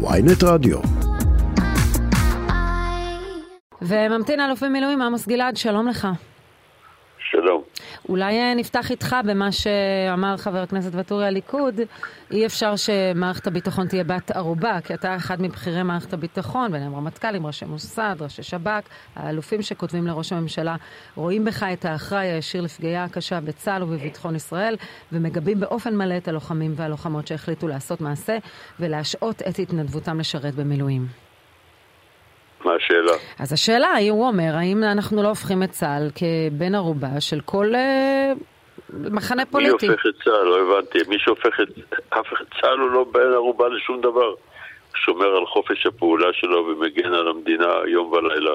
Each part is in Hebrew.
ויינט רדיו. וממתין אלוף במילואים עמוס גלעד, שלום לך. אולי אה, נפתח איתך במה שאמר חבר הכנסת ואטורי הליכוד, אי אפשר שמערכת הביטחון תהיה בת ערובה, כי אתה אחד מבכירי מערכת הביטחון, ביניהם רמטכ"לים, ראשי מוסד, ראשי שב"כ, האלופים שכותבים לראש הממשלה, רואים בך את האחראי הישיר לפגיעה הקשה בצה"ל ובביטחון ישראל, ומגבים באופן מלא את הלוחמים והלוחמות שהחליטו לעשות מעשה ולהשעות את התנדבותם לשרת במילואים. מה השאלה? אז השאלה היא, הוא אומר, האם אנחנו לא הופכים את צה"ל כבן ערובה של כל אה, מחנה פוליטי? מי הופך את צה"ל? לא הבנתי. מי שהופך את... אף אחד צה"ל הוא לא בן ערובה לשום דבר. שומר על חופש הפעולה שלו ומגן על המדינה יום ולילה.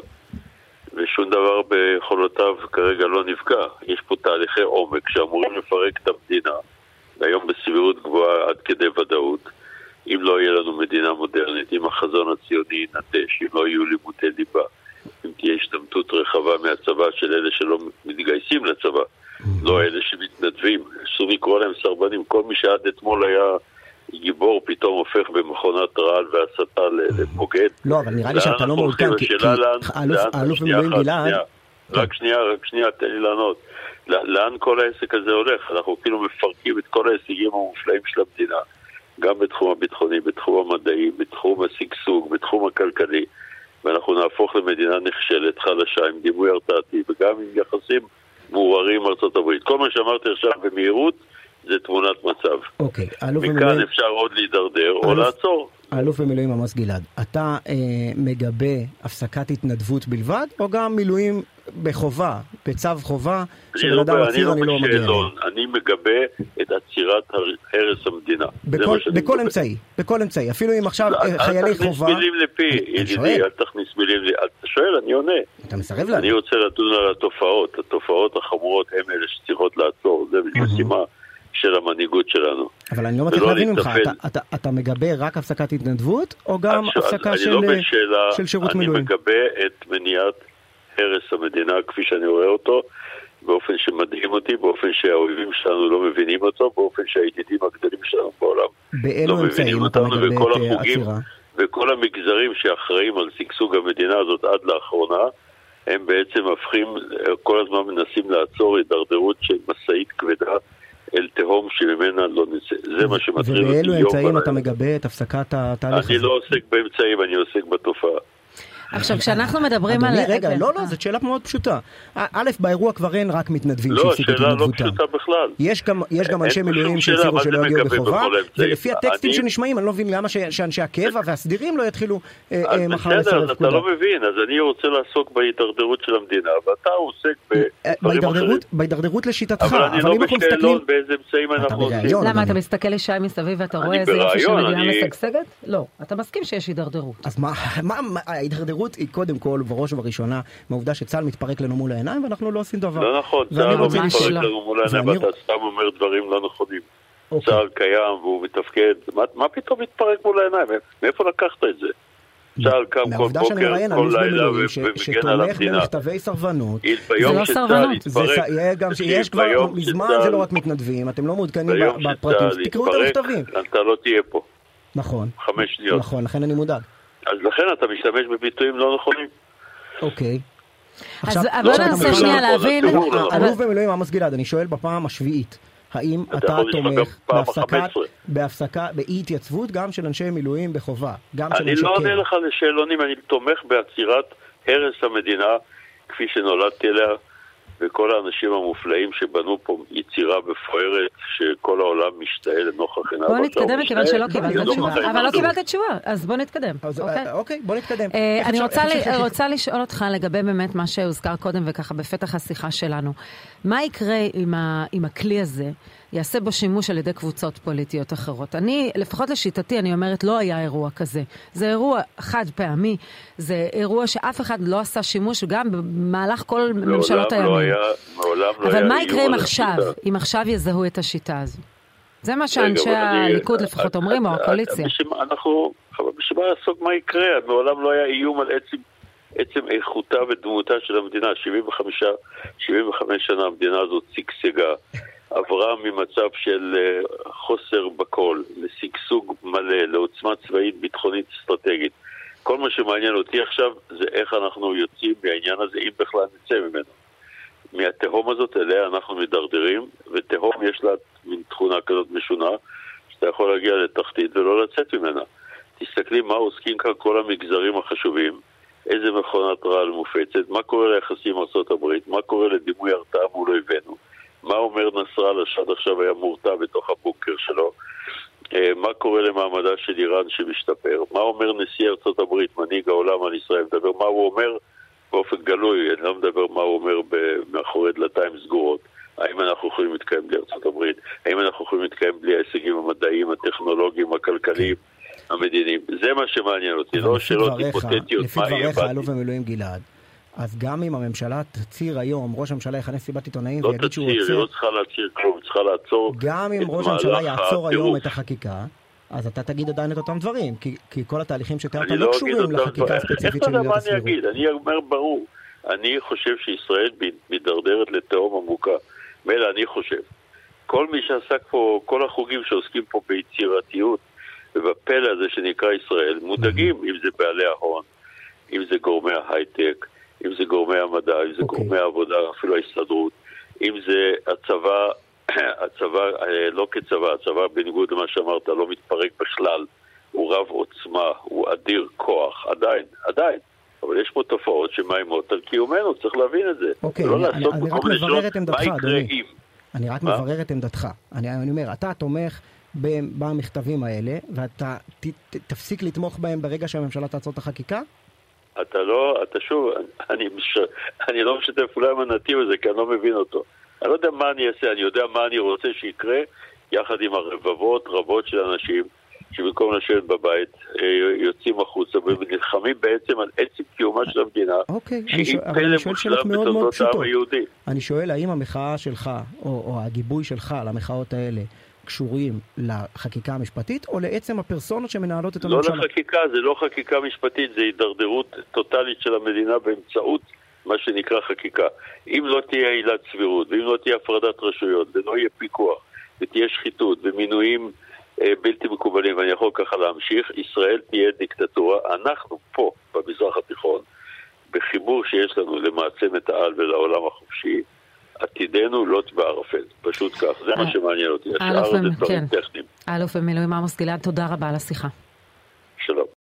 ושום דבר ביכולותיו כרגע לא נפגע. יש פה תהליכי עומק שאמורים לפרק את המדינה, והיום בסבירות גבוהה עד כדי ודאות. אם לא יהיה לנו מדינה מודרנית, אם החזון הציוני ינטש, אם לא יהיו לימודי ליבה, אם תהיה השתמטות רחבה מהצבא של אלה שלא מתגייסים לצבא, לא אלה שמתנדבים, אסור לקרוא להם סרבנים, כל מי שעד אתמול היה גיבור פתאום הופך במכונת רעל והסתה לבוגד. לא, אבל נראה לי שאתה לא מעודכן, כי האלוף במילואים גלעד... רק שנייה, רק שנייה, תן לי לענות. לאן כל העסק הזה הולך? אנחנו כאילו מפרקים את כל ההישגים המופלאים של המדינה. גם בתחום הביטחוני, בתחום המדעי, בתחום השגשוג, בתחום הכלכלי, ואנחנו נהפוך למדינה נכשלת, חלשה, עם דימוי הרתעתי, וגם עם יחסים מעורערים עם ארצות הברית. כל מה שאמרתי עכשיו במהירות זה תמונת מצב. אוקיי, אלוף במילואים... מכאן אפשר עוד להידרדר אלוף... או לעצור. האלוף במילואים עמוס גלעד, אתה אה, מגבה הפסקת התנדבות בלבד, או גם מילואים בחובה, בצו חובה, שבן אדם מצהיר אני לא מגיע אליהם? אני מגבה את עצירת הרס המדינה. בכל, אמצעי, בכל אמצעי, אפילו אם עכשיו לא, חיילי חובה... אל תכניס מילים לפי, ידידי, אל תכניס מילים לפי, אתה שואל, אני עונה. אתה מסרב לנו. אני רוצה לדון על התופעות, התופעות החמורות הן אלה שצריכות לעצור, זה משימה. של המנהיגות שלנו. אבל אני לא מצליח להבין ממך, אתה, אתה, אתה מגבה רק הפסקת התנדבות, או גם הפסקה של, לא בשאלה, של שירות מילואים? אני מגבה את מניעת הרס המדינה כפי שאני רואה אותו, באופן שמדהים אותי, באופן שהאויבים שלנו לא מבינים אותו, באופן שהידידים הגדולים שלנו בעולם לא אתה מגבה את אה, העצירה? וכל המגזרים שאחראים על שגשוג המדינה הזאת עד לאחרונה, הם בעצם הופכים, כל הזמן מנסים לעצור הידרדרות של משאית כבדה אל תהום שממנה לא נצא. זה מה שמטריד אותי ובאילו אמצעים אתה מגבה את הפסקת התהליך הזה? אני לא עוסק באמצעים, אני עוסק בתופעה. עכשיו, כשאנחנו מדברים על... אדוני, רגע, לא, לא, זאת שאלה מאוד פשוטה. א', באירוע כבר אין רק מתנדבים שהפסיקו את התנדבותם. לא, שאלה לא פשוטה בכלל. יש גם אנשי מילואים שהצהירו שלא יגיעו בחובה, ולפי הטקסטים שנשמעים, אני לא מבין למה שאנשי הקבע והסדירים לא יתחילו אה, אה, מחר לסרב פקודה. בסדר, אתה לא מבין, אז אני רוצה לעסוק בהידרדרות של המדינה, ואתה עוסק בדברים אחרים. בהידרדרות לשיטתך, אבל אני לא בשאלון באיזה אמצעים אנחנו עושים. למה, אתה מסתכל לשי מסביב ואתה רואה איזה יופי של מדינה משגשגת? לא, אתה מסכים שיש הידרדרות. אז מה, ההידרדרות היא קודם כל בראש ובראשונה מהעובדה שצה"ל מתפרק לנו מול העיניים ואנחנו לא עושים דבר. לא נכון, צה"ל לא מתפרק לנו מול העיניים ואתה סתם אומר דברים לא נכונים. אוקיי. צה"ל קיים והוא מתפקד, מה פתאום מתפרק מול העיניים? מאיפה לקחת את זה? צה"ל קם כל בוקר, כל לילה ומגן על המדינה. שתומך במכתבי סרבנות. זה לא סרבנות. יש כבר, מזמן זה לא רק מתנדבים, אתם לא מעודכנים בפרטים, תקראו את המכתבים. אתה לא תהיה פה. נכון. חמש שניות. נכון, לכן אני מודאג. אז לכן אתה משתמש בביטויים לא נכונים. אוקיי. אז בוא ננסה שנייה להבין... אלוף במילואים עמוס גלעד, אני שואל בפעם השביעית, האם אתה תומך בהפסקה, באי התייצבות גם של אנשי מילואים בחובה, גם של אנשי קבע? אני לא עונה לך לשאלונים, אני תומך בעצירת הרס המדינה כפי שנולדתי אליה. וכל האנשים המופלאים שבנו פה יצירה מפוארת שכל העולם משתאה לנוכח עיניו. בוא נתקדם מכיוון שלא קיבלת לא תשובה, אבל לא קיבלת תשובה, אז בוא נתקדם. אוקיי? אה, אוקיי, בוא נתקדם. אה, אני רוצה לשאול אותך לגבי באמת מה שהוזכר קודם וככה בפתח השיחה שלנו. מה יקרה עם הכלי הזה? יעשה בו שימוש על ידי קבוצות פוליטיות אחרות. אני, לפחות לשיטתי, אני אומרת, לא היה אירוע כזה. זה אירוע חד פעמי, זה אירוע שאף אחד לא עשה שימוש גם במהלך כל ממשלות לא הימין. היה, מעולם לא היה אבל מה יקרה אם עכשיו, אם עכשיו יזהו את השיטה הזו? זה מה שאנשי הליכוד אני, לפחות אומרים, או הקואליציה. אנחנו, בשביל מה לעסוק מה יקרה? מעולם לא היה איום על עצם... עצם איכותה ודמותה של המדינה, 75, 75 שנה המדינה הזאת שגשגה. עברה ממצב של אה, חוסר בכל לשגשוג מלא, לעוצמה צבאית ביטחונית אסטרטגית. כל מה שמעניין אותי עכשיו זה איך אנחנו יוצאים מהעניין הזה, אם בכלל נצא ממנו. מהתהום הזאת אליה אנחנו מידרדרים, ותהום יש לה מין תכונה כזאת משונה, שאתה יכול להגיע לתחתית ולא לצאת ממנה. תסתכלי מה עוסקים כאן כל המגזרים החשובים, איזה מכונת רעל מופצת, מה קורה ליחסים עם ארה"ב, מה קורה לדימוי הרתעה מול אויבינו, מה אומר נסראללה שעד עכשיו היה מורתע בתוך הבונקר שלו, אה, מה קורה למעמדה של איראן שמשתפר, מה אומר נשיא הברית, מנהיג העולם על ישראל, מדבר מה הוא אומר באופן גלוי, אני לא מדבר מה הוא אומר מאחורי דלתיים סגורות. האם אנחנו יכולים להתקיים בלי ארצות הברית? האם אנחנו יכולים להתקיים בלי ההישגים המדעיים, הטכנולוגיים, הכלכליים, המדיניים? זה מה שמעניין אותי, לא שאלות היפותטיות, מה יהיה בעתיד. לפי דבריך, אלוף במילואים גלעד, אז גם אם הממשלה תצהיר היום, ראש הממשלה יכנס סיבת עיתונאים לא ויגיד שהוא עוצר... לא תצהיר, היא לא צריכה להצהיר כלום, צריכה לעצור גם אם ראש הממשלה יעצור היום את החקיקה, אז אתה תגיד עדיין את אותם דברים, כי, כי כל התהליכים שתיארת לא, לא קשורים לחקיקה הספציפית של עילת הסבירות. איך אתה יודע מה אני אגיד? אני אומר ברור. אני חושב שישראל מידרדרת לתהום עמוקה. מילא אני חושב. כל מי שעסק פה, כל החוגים שעוסקים פה ביצירתיות ובפלא הזה שנקרא ישראל, מודאגים, אם זה בעלי ההון, אם זה גורמי ההייטק, אם זה גורמי המדע, אם זה okay. אוקיי. גורמי העבודה, אפילו ההסתדרות, אם זה הצבא, הצבא אה, לא כצבא, הצבא בניגוד למה שאמרת לא מתפרק בכלל, הוא רב עוצמה, הוא אדיר כוח, עדיין, עדיין. אבל יש פה תופעות שמאיימות על קיומנו, צריך להבין את זה. אוקיי, לא אני, אני רק מברר את עמדתך, אדוני. אני רק מברר את עמדתך. אני, אני אומר, אתה תומך במכתבים האלה, ואתה ת, ת, תפסיק לתמוך בהם ברגע שהממשלה תעצור את החקיקה? אתה לא, אתה שוב, אני, אני לא משתף פעולה עם הנתיב הזה, כי אני לא מבין אותו. אני לא יודע מה אני אעשה, אני יודע מה אני רוצה שיקרה, יחד עם הרבבות רבות של אנשים שבמקום לשבת בבית אה, יוצאים החוצה ונלחמים בעצם על עצם קיומה של המדינה, אוקיי, שהיא פלא מושלם בתולדות העם היהודי. אני שואל, האם המחאה שלך, או, או הגיבוי שלך למחאות האלה, קשורים לחקיקה המשפטית, או לעצם הפרסונות שמנהלות את לא הממשלה? לא לחקיקה, זה לא חקיקה משפטית, זה הידרדרות טוטאלית של המדינה באמצעות מה שנקרא חקיקה. אם לא תהיה עילת סבירות, ואם לא תהיה הפרדת רשויות, ולא יהיה פיקוח, ותהיה שחיתות, ומינויים אה, בלתי מקובלים, ואני יכול ככה להמשיך, ישראל תהיה דיקטטורה. אנחנו פה, במזרח התיכון, בחיבור שיש לנו למעצמת העל ולעולם החופשי, עתידנו לוט בערפל, פשוט כך, זה מה אה, שמעניין אותי, השאר זה דברים כן. טכניים. אלוף במילואים עמוס גלעד, תודה רבה על השיחה.